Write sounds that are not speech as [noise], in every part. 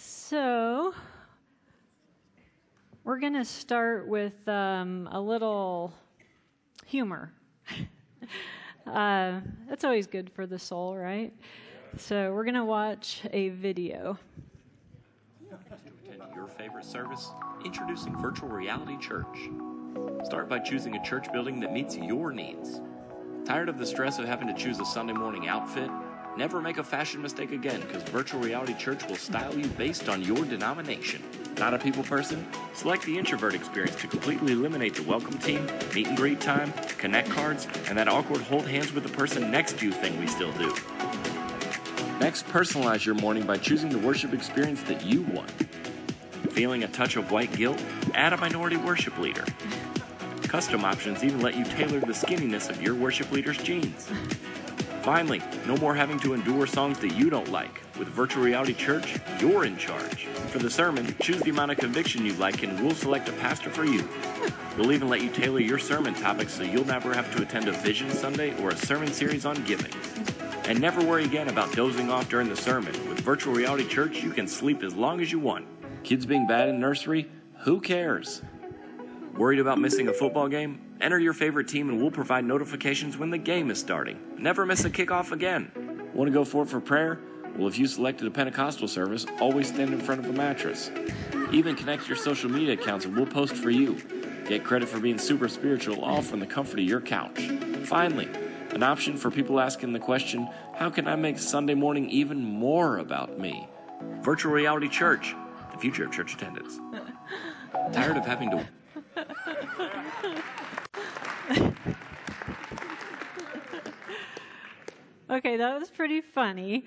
So, we're going to start with um, a little humor. [laughs] uh, that's always good for the soul, right? So, we're going to watch a video. To attend your favorite service, introducing Virtual Reality Church. Start by choosing a church building that meets your needs. Tired of the stress of having to choose a Sunday morning outfit? Never make a fashion mistake again because Virtual Reality Church will style you based on your denomination. Not a people person? Select the introvert experience to completely eliminate the welcome team, meet and greet time, connect cards, and that awkward hold hands with the person next to you thing we still do. Next, personalize your morning by choosing the worship experience that you want. Feeling a touch of white guilt? Add a minority worship leader. Custom options even let you tailor the skinniness of your worship leader's jeans. Finally, no more having to endure songs that you don't like. With Virtual Reality Church, you're in charge. For the sermon, choose the amount of conviction you like and we'll select a pastor for you. We'll even let you tailor your sermon topics so you'll never have to attend a Vision Sunday or a sermon series on giving. And never worry again about dozing off during the sermon. With Virtual Reality Church, you can sleep as long as you want. Kids being bad in nursery? Who cares? Worried about missing a football game? Enter your favorite team and we'll provide notifications when the game is starting. Never miss a kickoff again. Want to go forward for prayer? Well, if you selected a Pentecostal service, always stand in front of a mattress. Even connect your social media accounts and we'll post for you. Get credit for being super spiritual, all from the comfort of your couch. Finally, an option for people asking the question, How can I make Sunday morning even more about me? Virtual Reality Church, the future of church attendance. [laughs] Tired of having to Okay, that was pretty funny.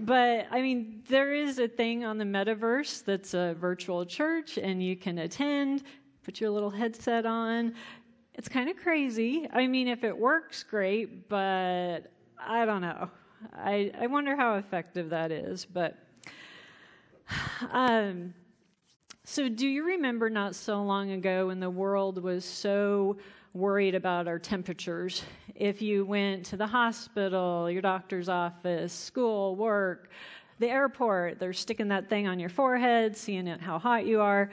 But I mean, there is a thing on the metaverse that's a virtual church, and you can attend, put your little headset on. It's kind of crazy. I mean, if it works, great, but I don't know. I, I wonder how effective that is. But um, so, do you remember not so long ago when the world was so worried about our temperatures. If you went to the hospital, your doctor's office, school, work, the airport, they're sticking that thing on your forehead, seeing how hot you are.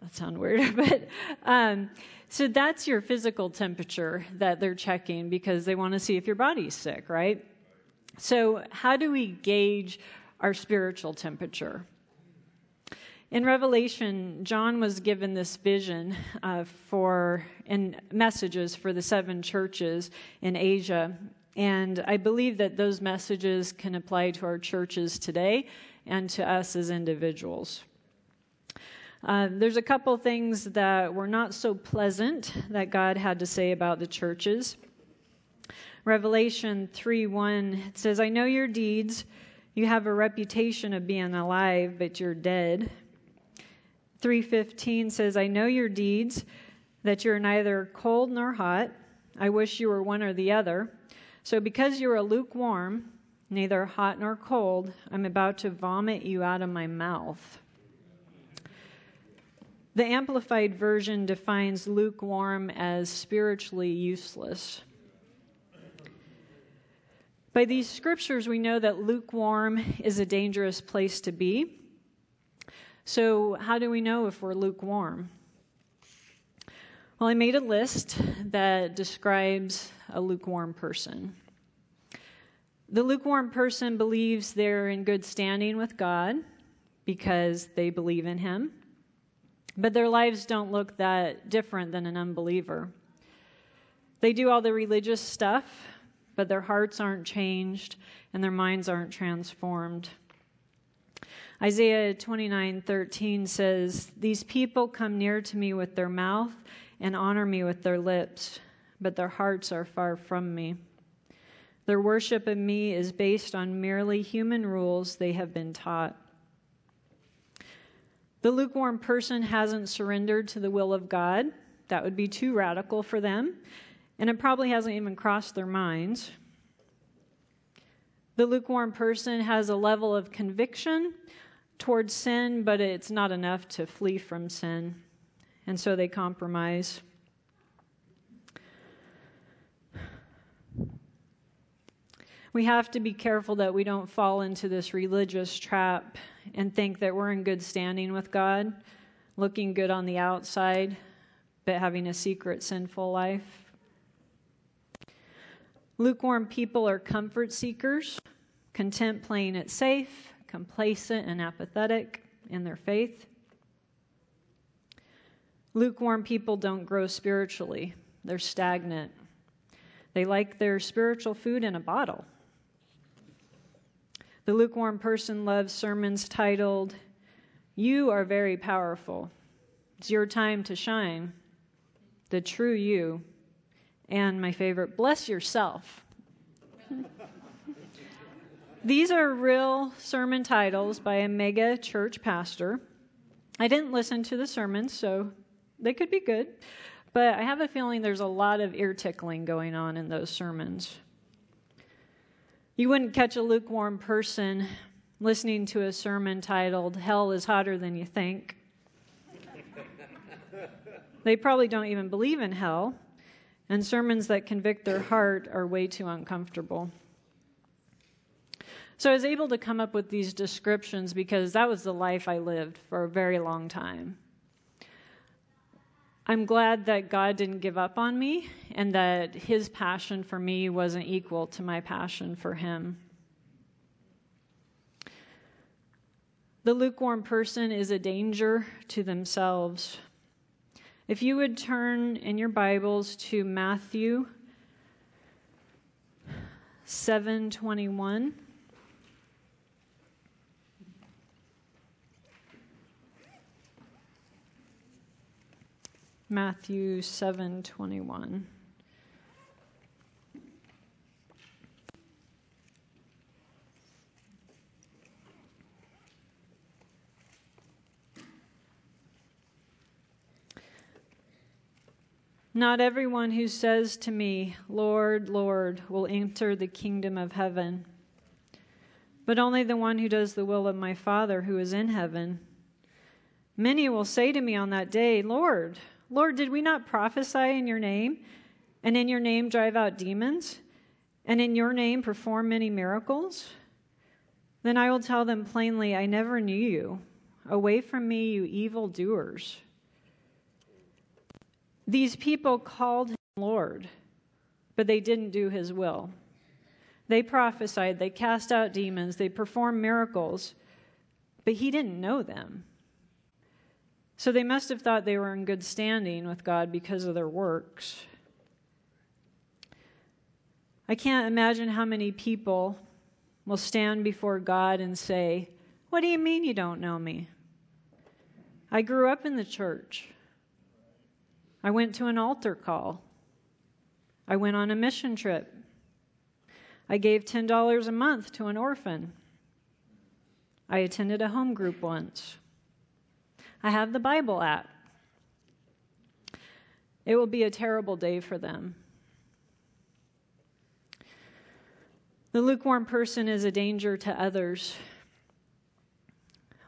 That sounds weird, [laughs] but um, so that's your physical temperature that they're checking because they want to see if your body's sick, right? So, how do we gauge our spiritual temperature? In Revelation, John was given this vision uh, for and messages for the seven churches in Asia, and I believe that those messages can apply to our churches today and to us as individuals. Uh, there's a couple things that were not so pleasant that God had to say about the churches. Revelation 3 1 says, I know your deeds. You have a reputation of being alive, but you're dead. 3:15 says, "I know your deeds, that you're neither cold nor hot. I wish you were one or the other. So because you are lukewarm, neither hot nor cold, I'm about to vomit you out of my mouth." The Amplified Version defines lukewarm as spiritually useless. By these scriptures, we know that lukewarm is a dangerous place to be. So, how do we know if we're lukewarm? Well, I made a list that describes a lukewarm person. The lukewarm person believes they're in good standing with God because they believe in Him, but their lives don't look that different than an unbeliever. They do all the religious stuff, but their hearts aren't changed and their minds aren't transformed. Isaiah 29:13 says, "These people come near to me with their mouth and honor me with their lips, but their hearts are far from me. Their worship of me is based on merely human rules they have been taught." The lukewarm person hasn't surrendered to the will of God. That would be too radical for them, and it probably hasn't even crossed their minds. The lukewarm person has a level of conviction towards sin, but it's not enough to flee from sin. And so they compromise. We have to be careful that we don't fall into this religious trap and think that we're in good standing with God, looking good on the outside, but having a secret sinful life. Lukewarm people are comfort seekers, content playing it safe, complacent and apathetic in their faith. Lukewarm people don't grow spiritually, they're stagnant. They like their spiritual food in a bottle. The lukewarm person loves sermons titled, You are very powerful. It's your time to shine. The true you. And my favorite, bless yourself. These are real sermon titles by a mega church pastor. I didn't listen to the sermons, so they could be good, but I have a feeling there's a lot of ear tickling going on in those sermons. You wouldn't catch a lukewarm person listening to a sermon titled, Hell is Hotter Than You Think. they probably don't even believe in hell, and sermons that convict their heart are way too uncomfortable. So I was able to come up with these descriptions because that was the life I lived for a very long time. I'm glad that God didn't give up on me and that his passion for me wasn't equal to my passion for him. The lukewarm person is a danger to themselves. If you would turn in your Bibles to Matthew 721. Matthew 7:21. Not everyone who says to me, Lord, Lord, will enter the kingdom of heaven, but only the one who does the will of my Father who is in heaven. Many will say to me on that day, Lord, Lord, did we not prophesy in your name, and in your name drive out demons, and in your name perform many miracles? Then I will tell them plainly, I never knew you. Away from me, you evil doers. These people called him Lord, but they didn't do his will. They prophesied, they cast out demons, they performed miracles, but he didn't know them. So they must have thought they were in good standing with God because of their works. I can't imagine how many people will stand before God and say, What do you mean you don't know me? I grew up in the church. I went to an altar call. I went on a mission trip. I gave $10 a month to an orphan. I attended a home group once. I have the Bible app. It will be a terrible day for them. The lukewarm person is a danger to others.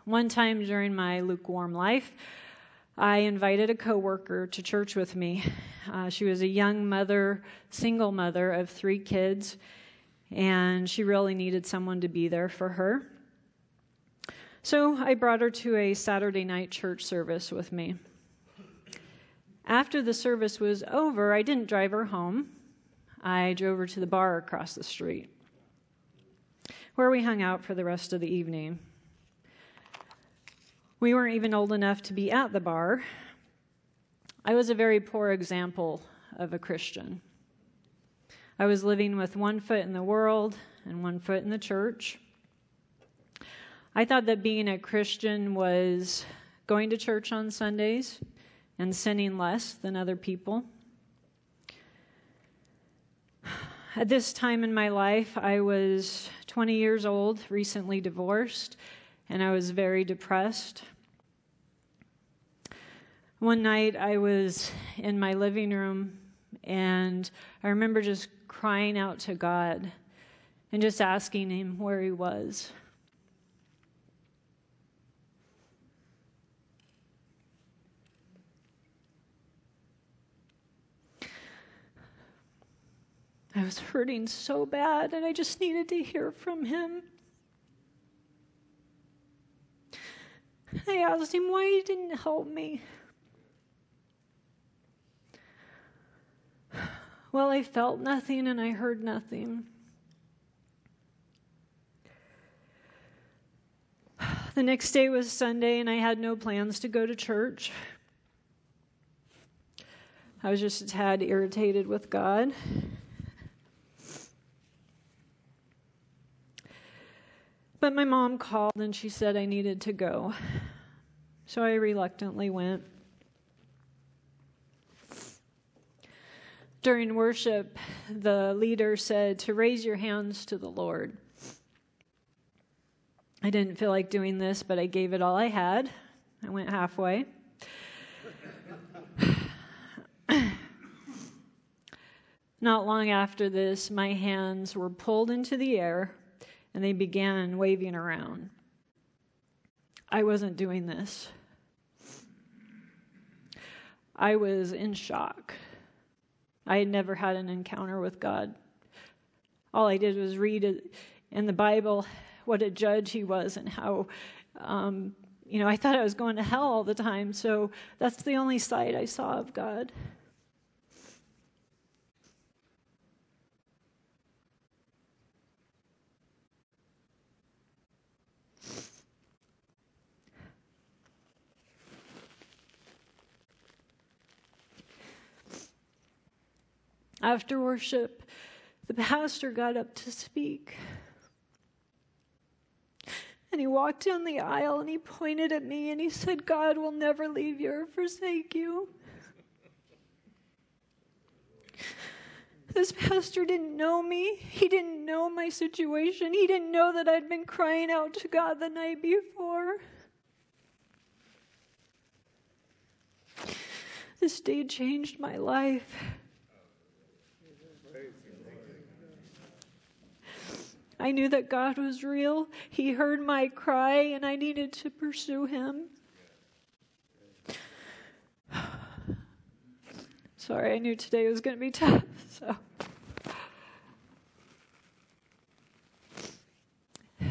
One time during my lukewarm life, I invited a coworker to church with me. Uh, she was a young mother, single mother of three kids, and she really needed someone to be there for her. So I brought her to a Saturday night church service with me. After the service was over, I didn't drive her home. I drove her to the bar across the street, where we hung out for the rest of the evening. We weren't even old enough to be at the bar. I was a very poor example of a Christian. I was living with one foot in the world and one foot in the church. I thought that being a Christian was going to church on Sundays and sinning less than other people. At this time in my life, I was 20 years old, recently divorced, and I was very depressed. One night I was in my living room and I remember just crying out to God and just asking Him where He was. Was hurting so bad, and I just needed to hear from him. I asked him why he didn't help me. Well, I felt nothing and I heard nothing. The next day was Sunday, and I had no plans to go to church. I was just a tad irritated with God. But my mom called and she said I needed to go. So I reluctantly went. During worship, the leader said to raise your hands to the Lord. I didn't feel like doing this, but I gave it all I had. I went halfway. Not long after this, my hands were pulled into the air and they began waving around. I wasn't doing this. I was in shock. I had never had an encounter with God. All I did was read in the Bible what a judge he was and how, um, you know, I thought I was going to hell all the time. So that's the only side I saw of God. After worship, the pastor got up to speak. And he walked down the aisle and he pointed at me and he said, God will never leave you or forsake you. This pastor didn't know me. He didn't know my situation. He didn't know that I'd been crying out to God the night before. This day changed my life. I knew that God was real. He heard my cry, and I needed to pursue Him. [sighs] Sorry, I knew today was going to be tough, [laughs] so. [sighs]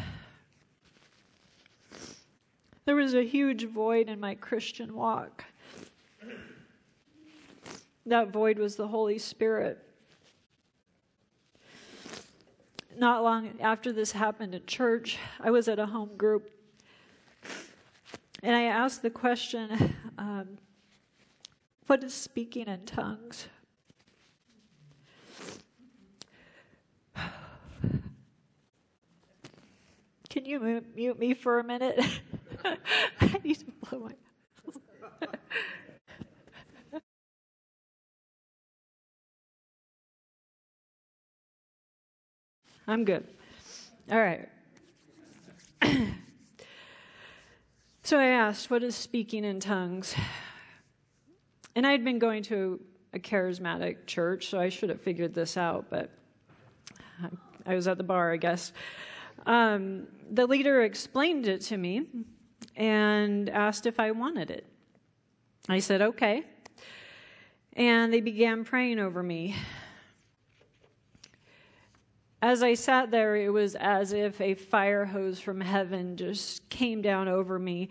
There was a huge void in my Christian walk. That void was the Holy Spirit not long after this happened at church, I was at a home group. And I asked the question um, what is speaking in tongues? Can you mute me for a minute? [laughs] I need to blow my I'm good. All right. [clears throat] so I asked, What is speaking in tongues? And I had been going to a charismatic church, so I should have figured this out, but I was at the bar, I guess. Um, the leader explained it to me and asked if I wanted it. I said, okay. And they began praying over me as I sat there, it was as if a fire hose from heaven just came down over me,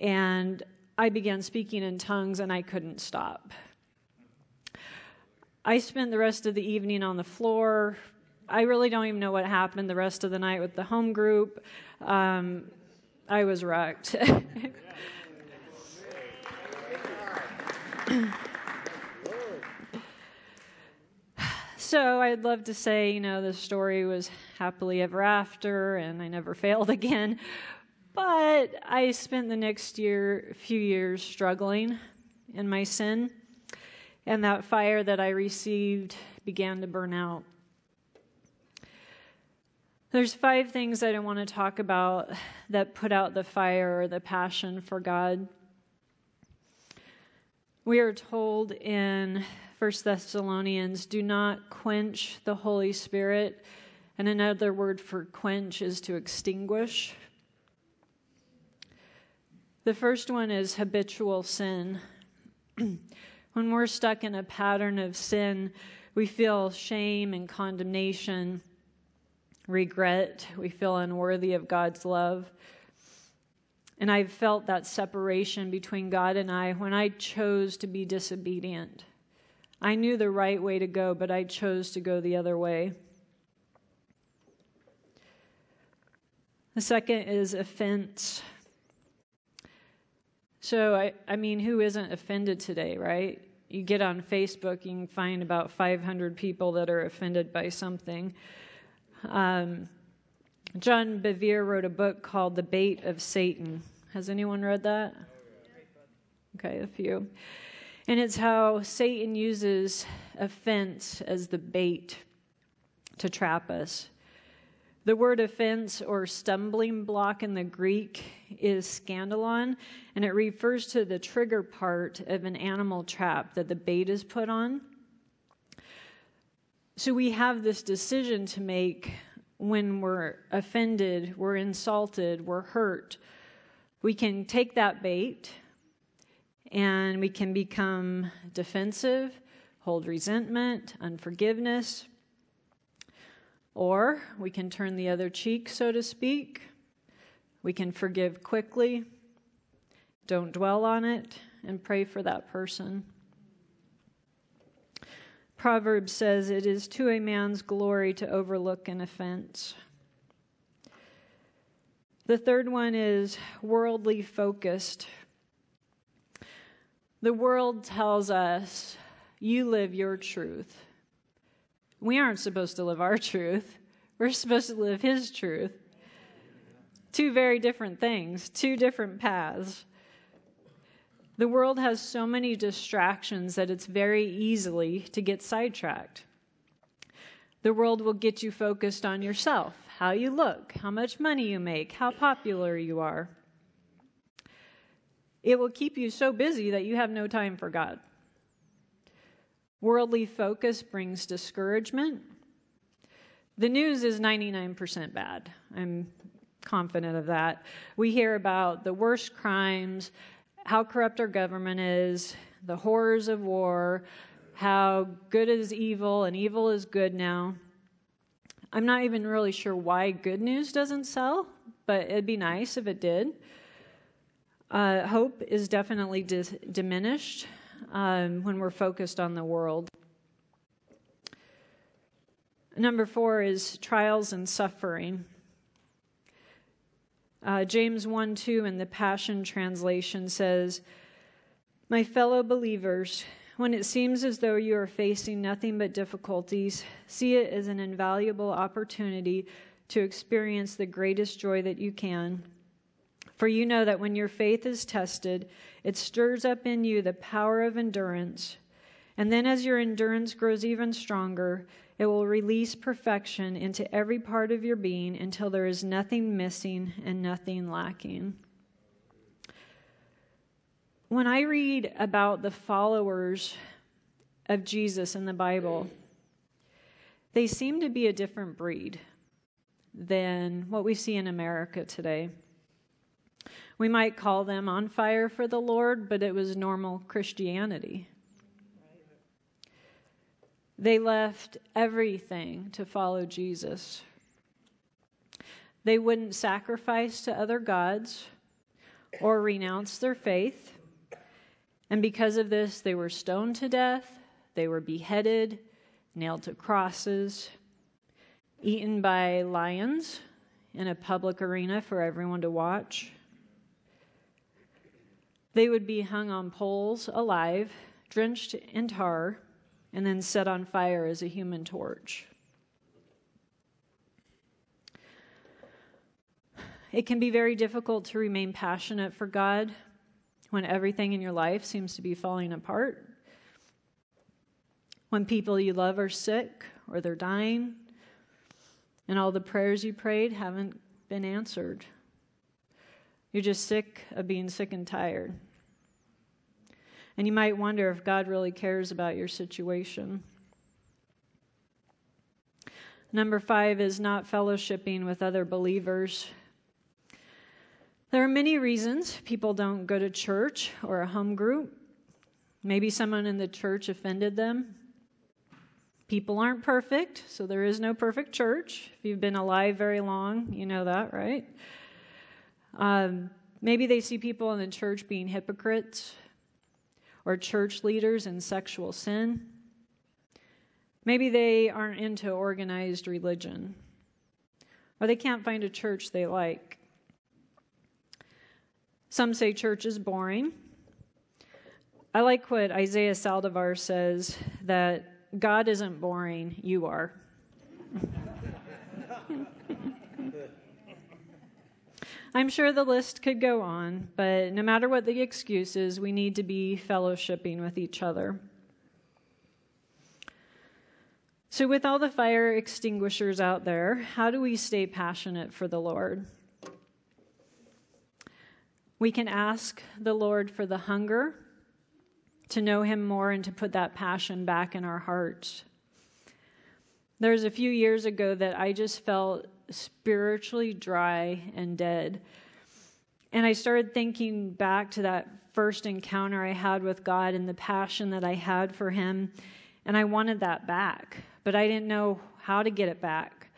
and I began speaking in tongues, and I couldn't stop. I spent the rest of the evening on the floor. I really don't even know what happened the rest of the night with the home group. Um, I was wrecked. [laughs] [laughs] So I'd love to say, you know, the story was happily ever after and I never [laughs] failed again. But I spent the next year, few years struggling in my sin. And that fire that I received began to burn out. There's five things I want to talk about that put out the fire or the passion for God. We are told in 1 Thessalonians, do not quench the Holy Spirit. And another word for quench is to extinguish. The first one is habitual sin. [clears throat] when we're stuck in a pattern of sin, We feel shame and condemnation, regret. We feel unworthy of God's love. And I've felt that separation between God and I when I chose to be disobedient. I knew the right way to go, but I chose to go the other way. The second is offense. So, I, I mean, who isn't offended today, right? You get on Facebook, you can find about 500 people that are offended by something. Um, John Bevere wrote a book called The Bait of Satan. Has anyone read that? Okay, a few. And it's how Satan uses offense as the bait to trap us. The word offense or stumbling block in the Greek is scandalon, and it refers to the trigger part of an animal trap that the bait is put on. So we have this decision to make when we're offended, we're insulted, we're hurt. We can take that bait and we can become defensive, hold resentment, unforgiveness. Or we can turn the other cheek, so to speak. We can forgive quickly, don't dwell on it, and pray for that person. Proverbs says it is to a man's glory to overlook an offense. The third one is worldly focused. The world tells us, you live your truth. We aren't supposed to live our truth. We're supposed to live His truth. Two very different things, two different paths. The world has so many distractions that it's very easily to get sidetracked. The world will get you focused on yourself, how you look, how much money you make, how popular you are. It will keep you so busy that you have no time for God. Worldly focus brings discouragement. The news is 99% bad. I'm confident of that. We hear about the worst crimes, how corrupt our government is, the horrors of war, how good is evil and evil is good now. I'm not even really sure why good news doesn't sell, but it'd be nice if it did. Uh, hope is definitely dis- diminished um, when we're focused on the world. Number four is trials and suffering. Uh, James 1 2 in the Passion Translation says, My fellow believers, when it seems as though you are facing nothing but difficulties, see it as an invaluable opportunity to experience the greatest joy that you can. For you know that when your faith is tested, it stirs up in you the power of endurance. And then, as your endurance grows even stronger, it will release perfection into every part of your being until there is nothing missing and nothing lacking. When I read about the followers of Jesus in the Bible, they seem to be a different breed than what we see in America today. We might call them on fire for the Lord, but it was normal Christianity. They left everything to follow Jesus. They wouldn't sacrifice to other gods or renounce their faith. And because of this, they were stoned to death, they were beheaded, nailed to crosses, eaten by lions in a public arena for everyone to watch. They would be hung on poles alive, drenched in tar, and then set on fire as a human torch. It can be very difficult to remain passionate for God when everything in your life seems to be falling apart. When people you love are sick or they're dying, and all the prayers you prayed haven't been answered. You're just sick of being sick and tired. And you might wonder if God really cares about your situation. Number five is not fellowshipping with other believers. There are many reasons people don't go to church or a home group. Maybe someone in the church offended them. People aren't perfect, so there is no perfect church. If you've been alive very long, you know that, right? Um, maybe they see people in the church being hypocrites or church leaders in sexual sin. Maybe they aren't into organized religion or they can't find a church they like. Some say church is boring. I like what Isaiah Saldivar says that God isn't boring, you are. [laughs] I'm sure the list could go on, but no matter what the excuses, we need to be fellowshipping with each other. So, with all the fire extinguishers out there, how do we stay passionate for the Lord? We can ask the Lord for the hunger to know Him more and to put that passion back in our hearts. There's a few years ago that I just felt spiritually dry and dead. And I started thinking back to that first encounter I had with God and the passion that I had for Him. And I wanted that back, but I didn't know how to get it back.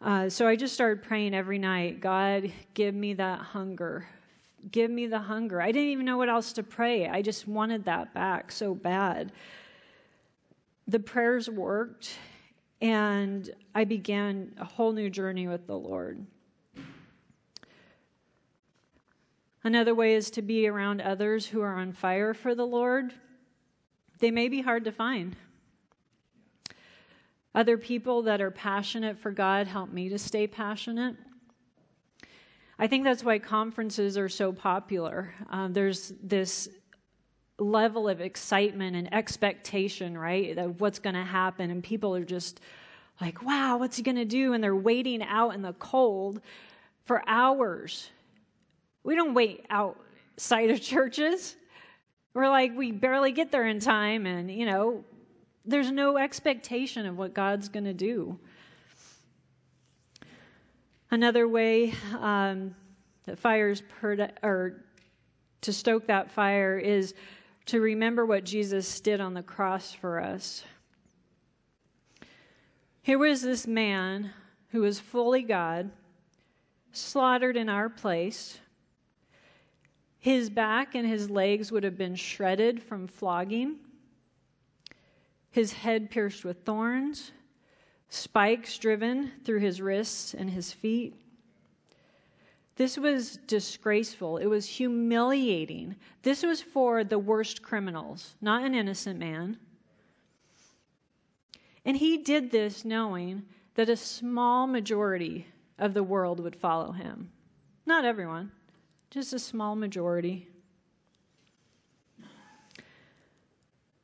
Uh, so I just started praying every night God, give me that hunger. Give me the hunger. I didn't even know what else to pray. I just wanted that back so bad. The prayers worked, and I began a whole new journey with the Lord. Another way is to be around others who are on fire for the Lord. They may be hard to find. Other people that are passionate for God help me to stay passionate. I think that's why conferences are so popular. Um, there's this level of excitement and expectation, right, of what's going to happen. And people are just like, wow, what's he going to do? And they're waiting out in the cold for hours. We don't wait outside of [laughs] churches. We're like, we barely get there in time, and, you know, there's no expectation of what God's going to do. Another way um, that fires per- or to stoke that fire is to remember what Jesus did on the cross for us. Here was this man who was fully God, slaughtered in our place. His back and his legs would have been shredded from flogging, his head pierced with thorns, spikes driven through his wrists and his feet. This was disgraceful. It was humiliating. This was for the worst criminals, not an innocent man. And he did this knowing that a small majority of the world would follow him. Not everyone, just a small majority.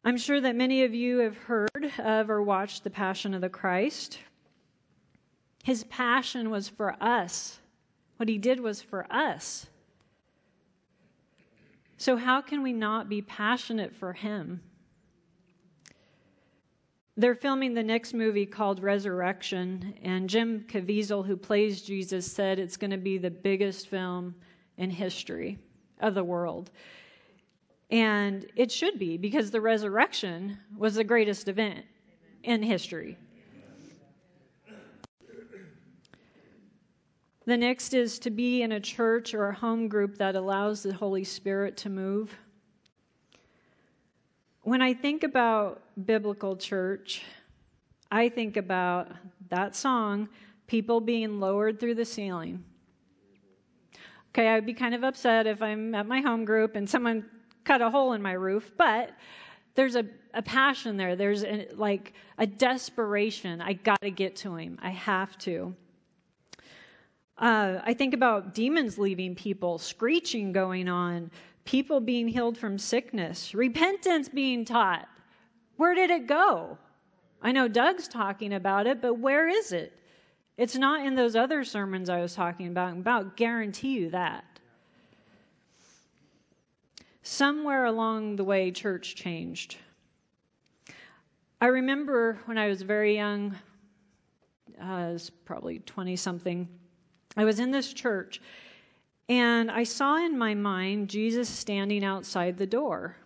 I'm sure that many of you have heard of or watched The Passion of the Christ. His passion was for us. What he did was for us. So, how can we not be passionate for him? They're filming the next movie called Resurrection, and Jim Caviezel, who plays Jesus, said it's going to be the biggest film in history of the world. And it should be because the resurrection was the greatest event in history. The next is to be in a church or a home group that allows the Holy Spirit to move. When I think about biblical church, I think about that song, People Being Lowered Through the Ceiling. Okay, I'd be kind of upset if I'm at my home group and someone cut a hole in my roof, but there's a, a passion there. There's a, like a desperation. I got to get to him. I have to. Uh, I think about demons leaving people, screeching going on, people being healed from sickness, repentance being taught. Where did it go? I know Doug's talking about it, but where is it? It's not in those other sermons I was talking about. I'm about guarantee you that. Somewhere along the way, church changed. I remember when I was very young, uh, I was probably 20 something, I was in this church and I saw in my mind Jesus standing outside the door.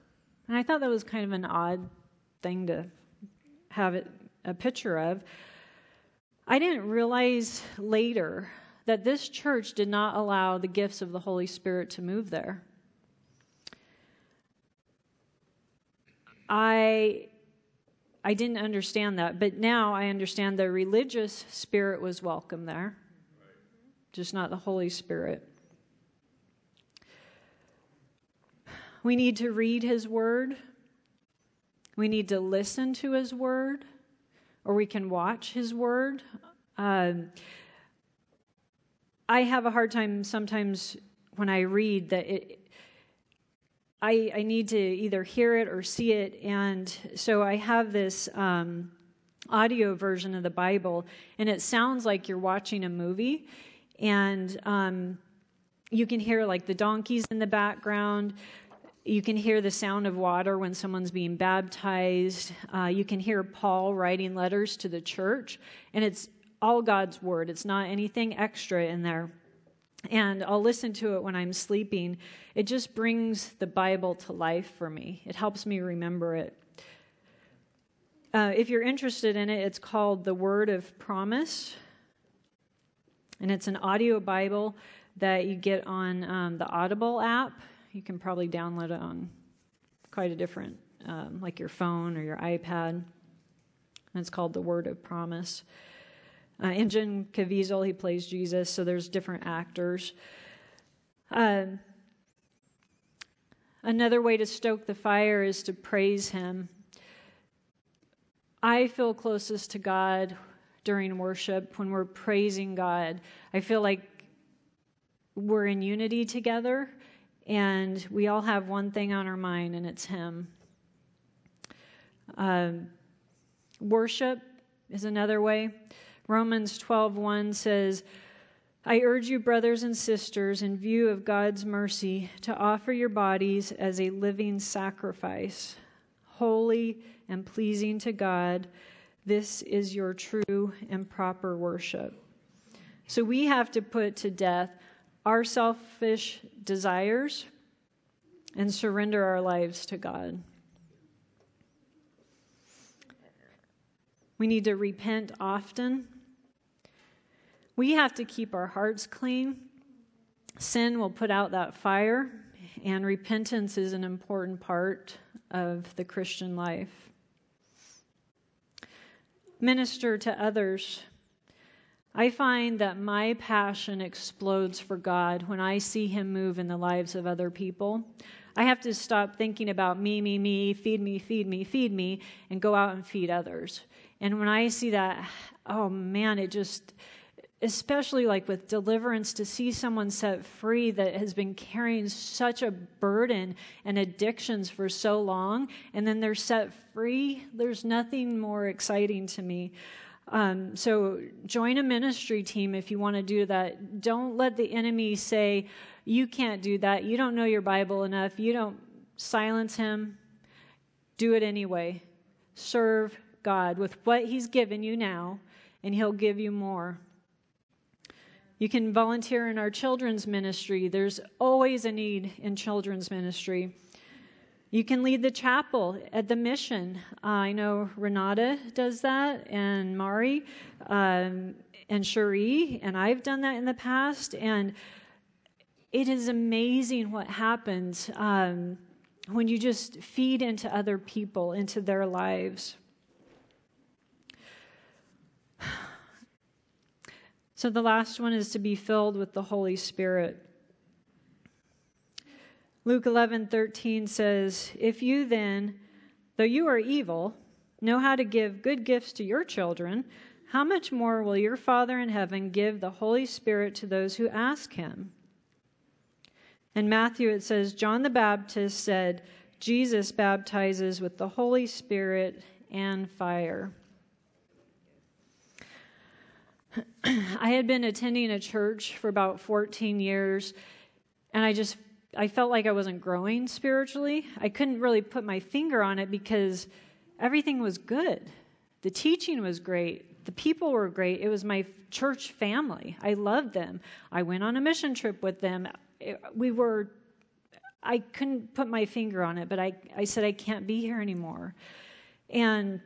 And I thought that was kind of an odd thing to have it a picture of. I didn't realize later that this church did not allow the gifts of the Holy Spirit to move there. I I didn't understand that, but now I understand the religious spirit was welcome there, just not the Holy Spirit. We need to read His Word. We need to listen to His Word, or we can watch His Word. Um, I have a hard time sometimes when I read that it, I, I need to either hear it or see it. And so I have this um, audio version of the Bible, and it sounds like you're watching a movie. And um, you can hear like the donkeys in the background. You can hear the sound of water when someone's being baptized. Uh, you can hear Paul writing letters to the church. And it's all God's word, it's not anything extra in there and I'll listen to it when I'm sleeping. It just brings the Bible to life for me, it helps me remember it. Uh, if you're interested in it, it's called The Word of Promise, and it's an audio Bible that you get on um, the Audible app. You can probably download it on quite a different, um, like your phone or your iPad. And it's called The Word of Promise. Uh, Jim Caviezel, he plays Jesus, so there's different actors. Um, another way to stoke the fire is to praise Him. I feel closest to God during worship when we're praising God. I feel like we're in unity together and we all have one thing on our mind, and it's Him. Um, worship is another way. Romans 12:1 says, I urge you, brothers and sisters, in view of God's mercy, to offer your bodies as a living sacrifice, holy and pleasing to God. This is your true and proper worship. So we have to put to death our selfish desires and surrender our lives to God. We need to repent often we have to keep our hearts clean. Sin will put out that fire, and repentance is an important part of the Christian life. Minister to others. I find that my passion explodes for God when I see Him move in the lives of other people. I have to stop thinking about me, me, me, feed me, feed me, feed me, and go out and feed others. And when I see that, oh man, it just especially like with deliverance, to see someone set free that has been carrying such a burden and addictions for so long, and then they're set free, there's nothing more exciting to me. Um, so join a ministry team if you want to do that. Don't let the enemy say, You can't do that. You don't know your Bible enough. You don't silence him. Do it anyway. Serve God with what He's given you now, and He'll give you more. You can volunteer in our children's ministry. There's always a need in children's ministry. You can lead the chapel at the mission. Uh, I know Renata does that, and Mari, um, and Cherie, and I've done that in the past. And it is amazing what happens um, when you just feed into other people, into their lives. So the last one is to be filled with the Holy Spirit. Luke 11:13 says, "If you then, though you are evil, know how to give good gifts to your children, how much more will your Father in heaven give the Holy Spirit to those who ask him?" In Matthew it says, John the Baptist said, Jesus baptizes with the Holy Spirit and fire. I had been attending a church for about 14 years, and I just I felt like I wasn't growing spiritually. I couldn't really put my finger on it because everything was good. The teaching was great. The people were great. It was my church family. I loved them. I went on a mission trip with them. We were I couldn't put my finger on it, but I, I said I can't be here anymore. And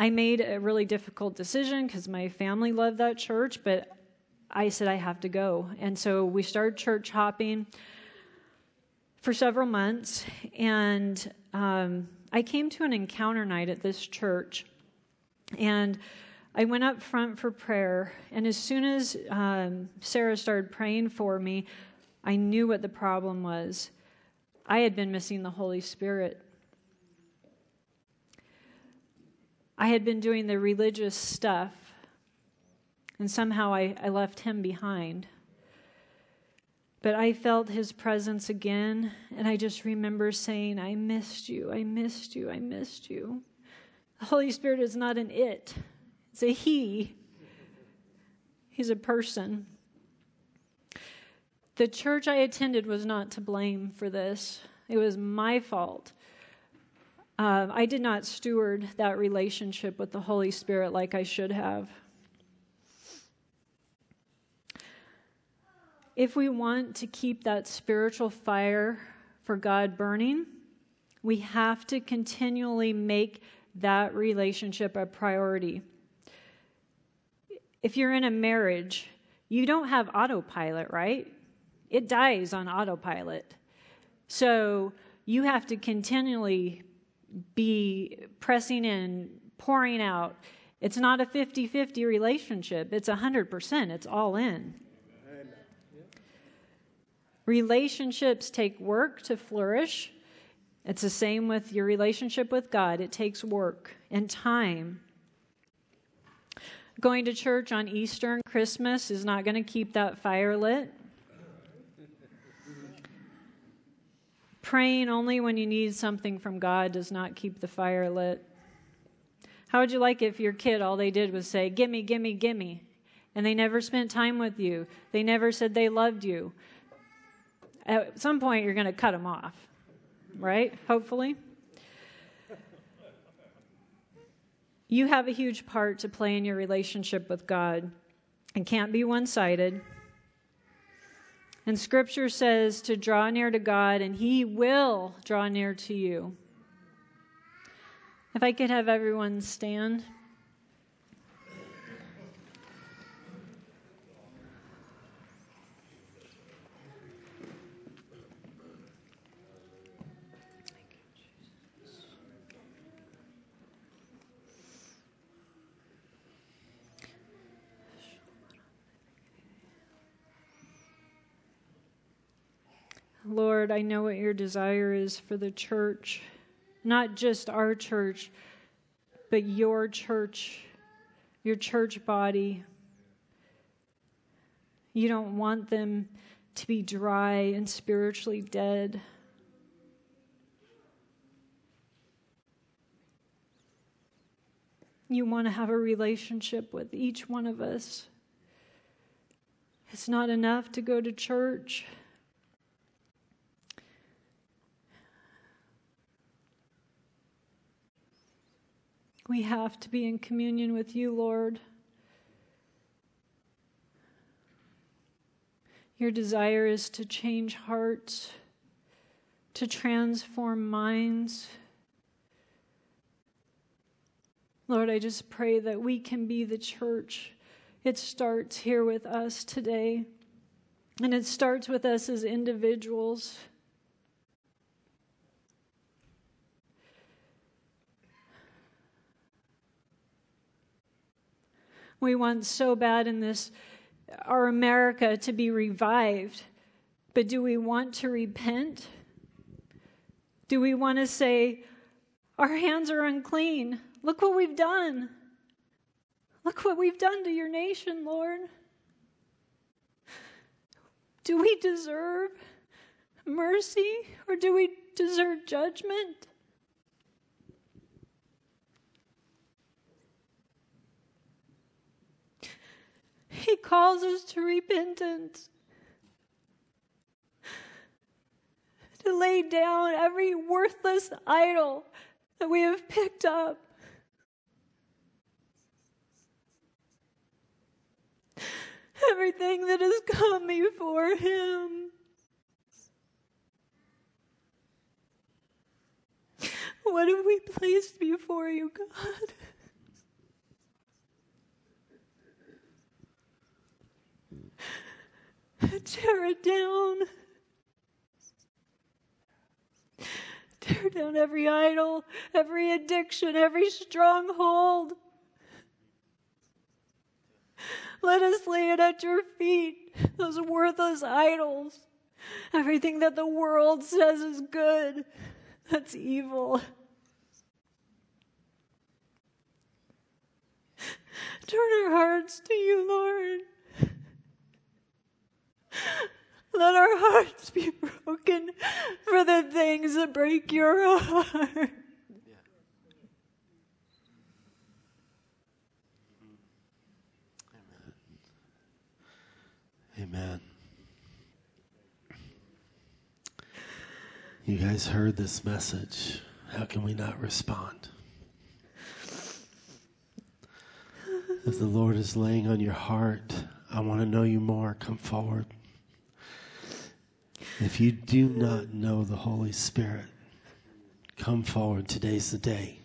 I made a really difficult decision because my family loved that church, but I said I have to go. And so we started church hopping for several months. And um, I came to an encounter night at this church. And I went up front for prayer. And as soon as um, Sarah started praying for me, I knew what the problem was. I had been missing the Holy Spirit. I had been doing the religious stuff, and somehow I, I left him behind. But I felt his presence again, and I just remember saying, I missed you, I missed you, I missed you. The Holy Spirit is not an it, it's a he. He's a person. The church I attended was not to blame for this, it was my fault. Uh, I did not steward that relationship with the Holy Spirit like I should have. If we want to keep that spiritual fire for God burning, we have to continually make that relationship a priority. If you're in a marriage, you don't have autopilot, right? It dies on autopilot. So you have to continually be pressing in, pouring out. It's not a 50 50 relationship, it's 100%, it's all in. Relationships take work to flourish. It's the same with your relationship with God, it takes work and time. Going to church on Easter and Christmas is not going to keep that fire lit. Praying only when you need something from God does not keep the fire lit. How would you like it if your kid all they did was say, Gimme, gimme, gimme? And they never spent time with you. They never said they loved you at some point you're going to cut them off, right? Hopefully. You have a huge part to play in your relationship with God and can't be one sided. And scripture says to draw near to God, and He will draw near to you. If I could have everyone stand. Lord, I know what your desire is for the church, not just our church, but your church, your church body. You don't want them to be dry and spiritually dead. You want to have a relationship with each one of us. It's not enough to go to church. We have to be in communion with you, Lord. Your desire is to change hearts, to transform minds. Lord, I just pray that we can be the church. It starts here with us today, and it starts with us as individuals. We want so bad in this, our America, to be revived. But do we want to repent? Do we want to say, Our hands are unclean? Look what we've done. Look what we've done to your nation, Lord. Do we deserve mercy or do we deserve judgment? He calls us to repentance. To lay down every worthless idol that we have picked up. Everything that has come before Him. What have we placed before you, God? [laughs] tear it down. Tear down every idol, every addiction, every stronghold. Let us lay it at your feet, those worthless idols. Everything that the world says is good, that's evil. Turn our hearts to you, Lord. Let our hearts be broken for the things that break your heart. Amen. You guys heard this message. How can we not respond? If the Lord is laying on your heart, I want to know you more, come forward. If you do not know the Holy Spirit, come forward. Today's the day.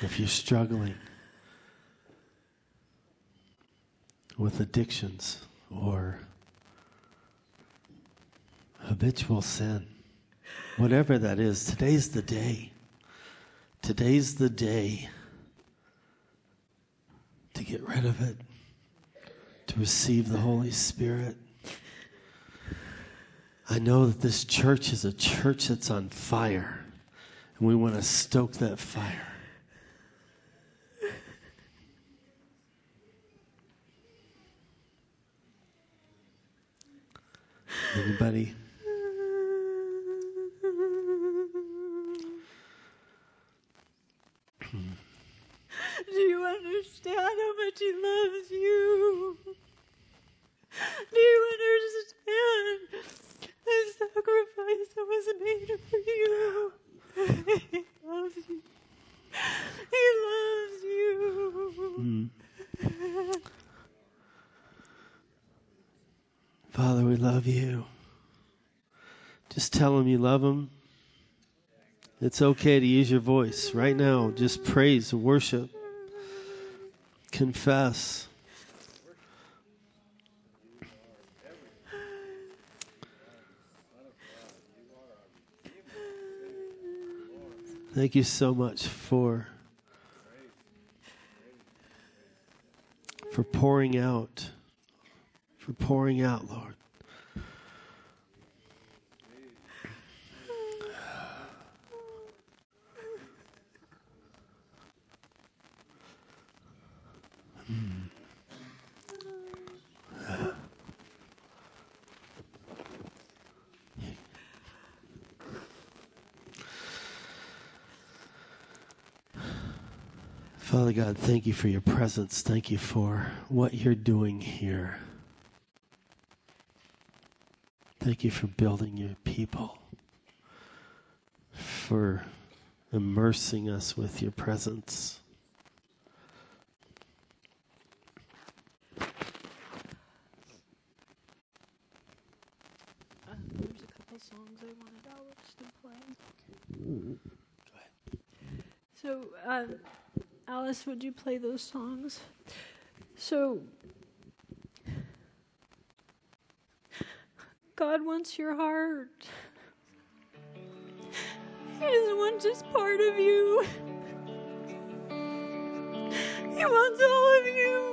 If you're struggling with addictions or habitual sin, whatever that is, today's the day. Today's the day to get rid of it to receive the Holy Spirit. I know that this church is a church that's on fire, and we want to stoke that fire. Anybody? Do you understand how much He loves you? Do you understand the sacrifice that was made for you? He loves you. He loves you. Father, we love you. Just tell him you love him. It's okay to use your voice right now. Just praise, worship, confess. Thank you so much for for pouring out for pouring out, Lord. Father God, thank you for your presence. Thank you for what you're doing here. Thank you for building your people, for immersing us with your presence. Uh, there's a couple songs I wanted Alex to play. So, uh, Would you play those songs? So, God wants your heart. He doesn't want just part of you. He wants all of you.